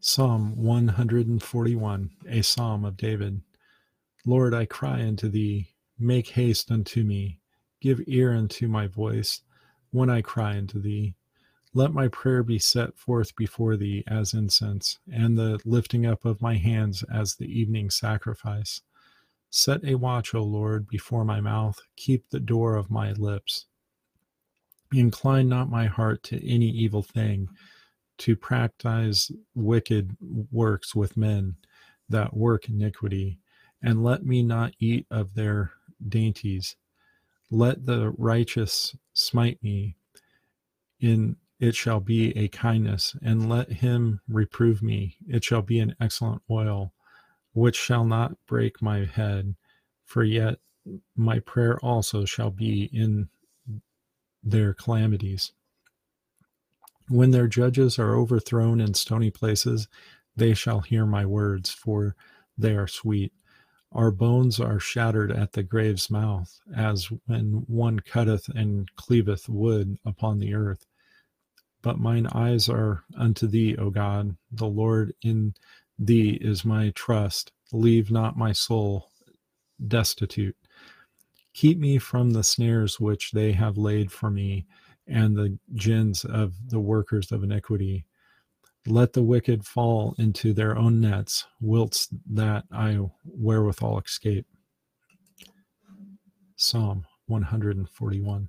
Psalm 141, a psalm of David. Lord, I cry unto thee, make haste unto me, give ear unto my voice when I cry unto thee. Let my prayer be set forth before thee as incense, and the lifting up of my hands as the evening sacrifice. Set a watch, O Lord, before my mouth, keep the door of my lips. Incline not my heart to any evil thing to practice wicked works with men that work iniquity, and let me not eat of their dainties. Let the righteous smite me, in it shall be a kindness, and let him reprove me, it shall be an excellent oil, which shall not break my head, for yet my prayer also shall be in their calamities. When their judges are overthrown in stony places, they shall hear my words, for they are sweet. Our bones are shattered at the grave's mouth, as when one cutteth and cleaveth wood upon the earth. But mine eyes are unto thee, O God. The Lord in thee is my trust. Leave not my soul destitute. Keep me from the snares which they have laid for me and the gins of the workers of iniquity. Let the wicked fall into their own nets, whilst that I wherewithal escape. Psalm 141.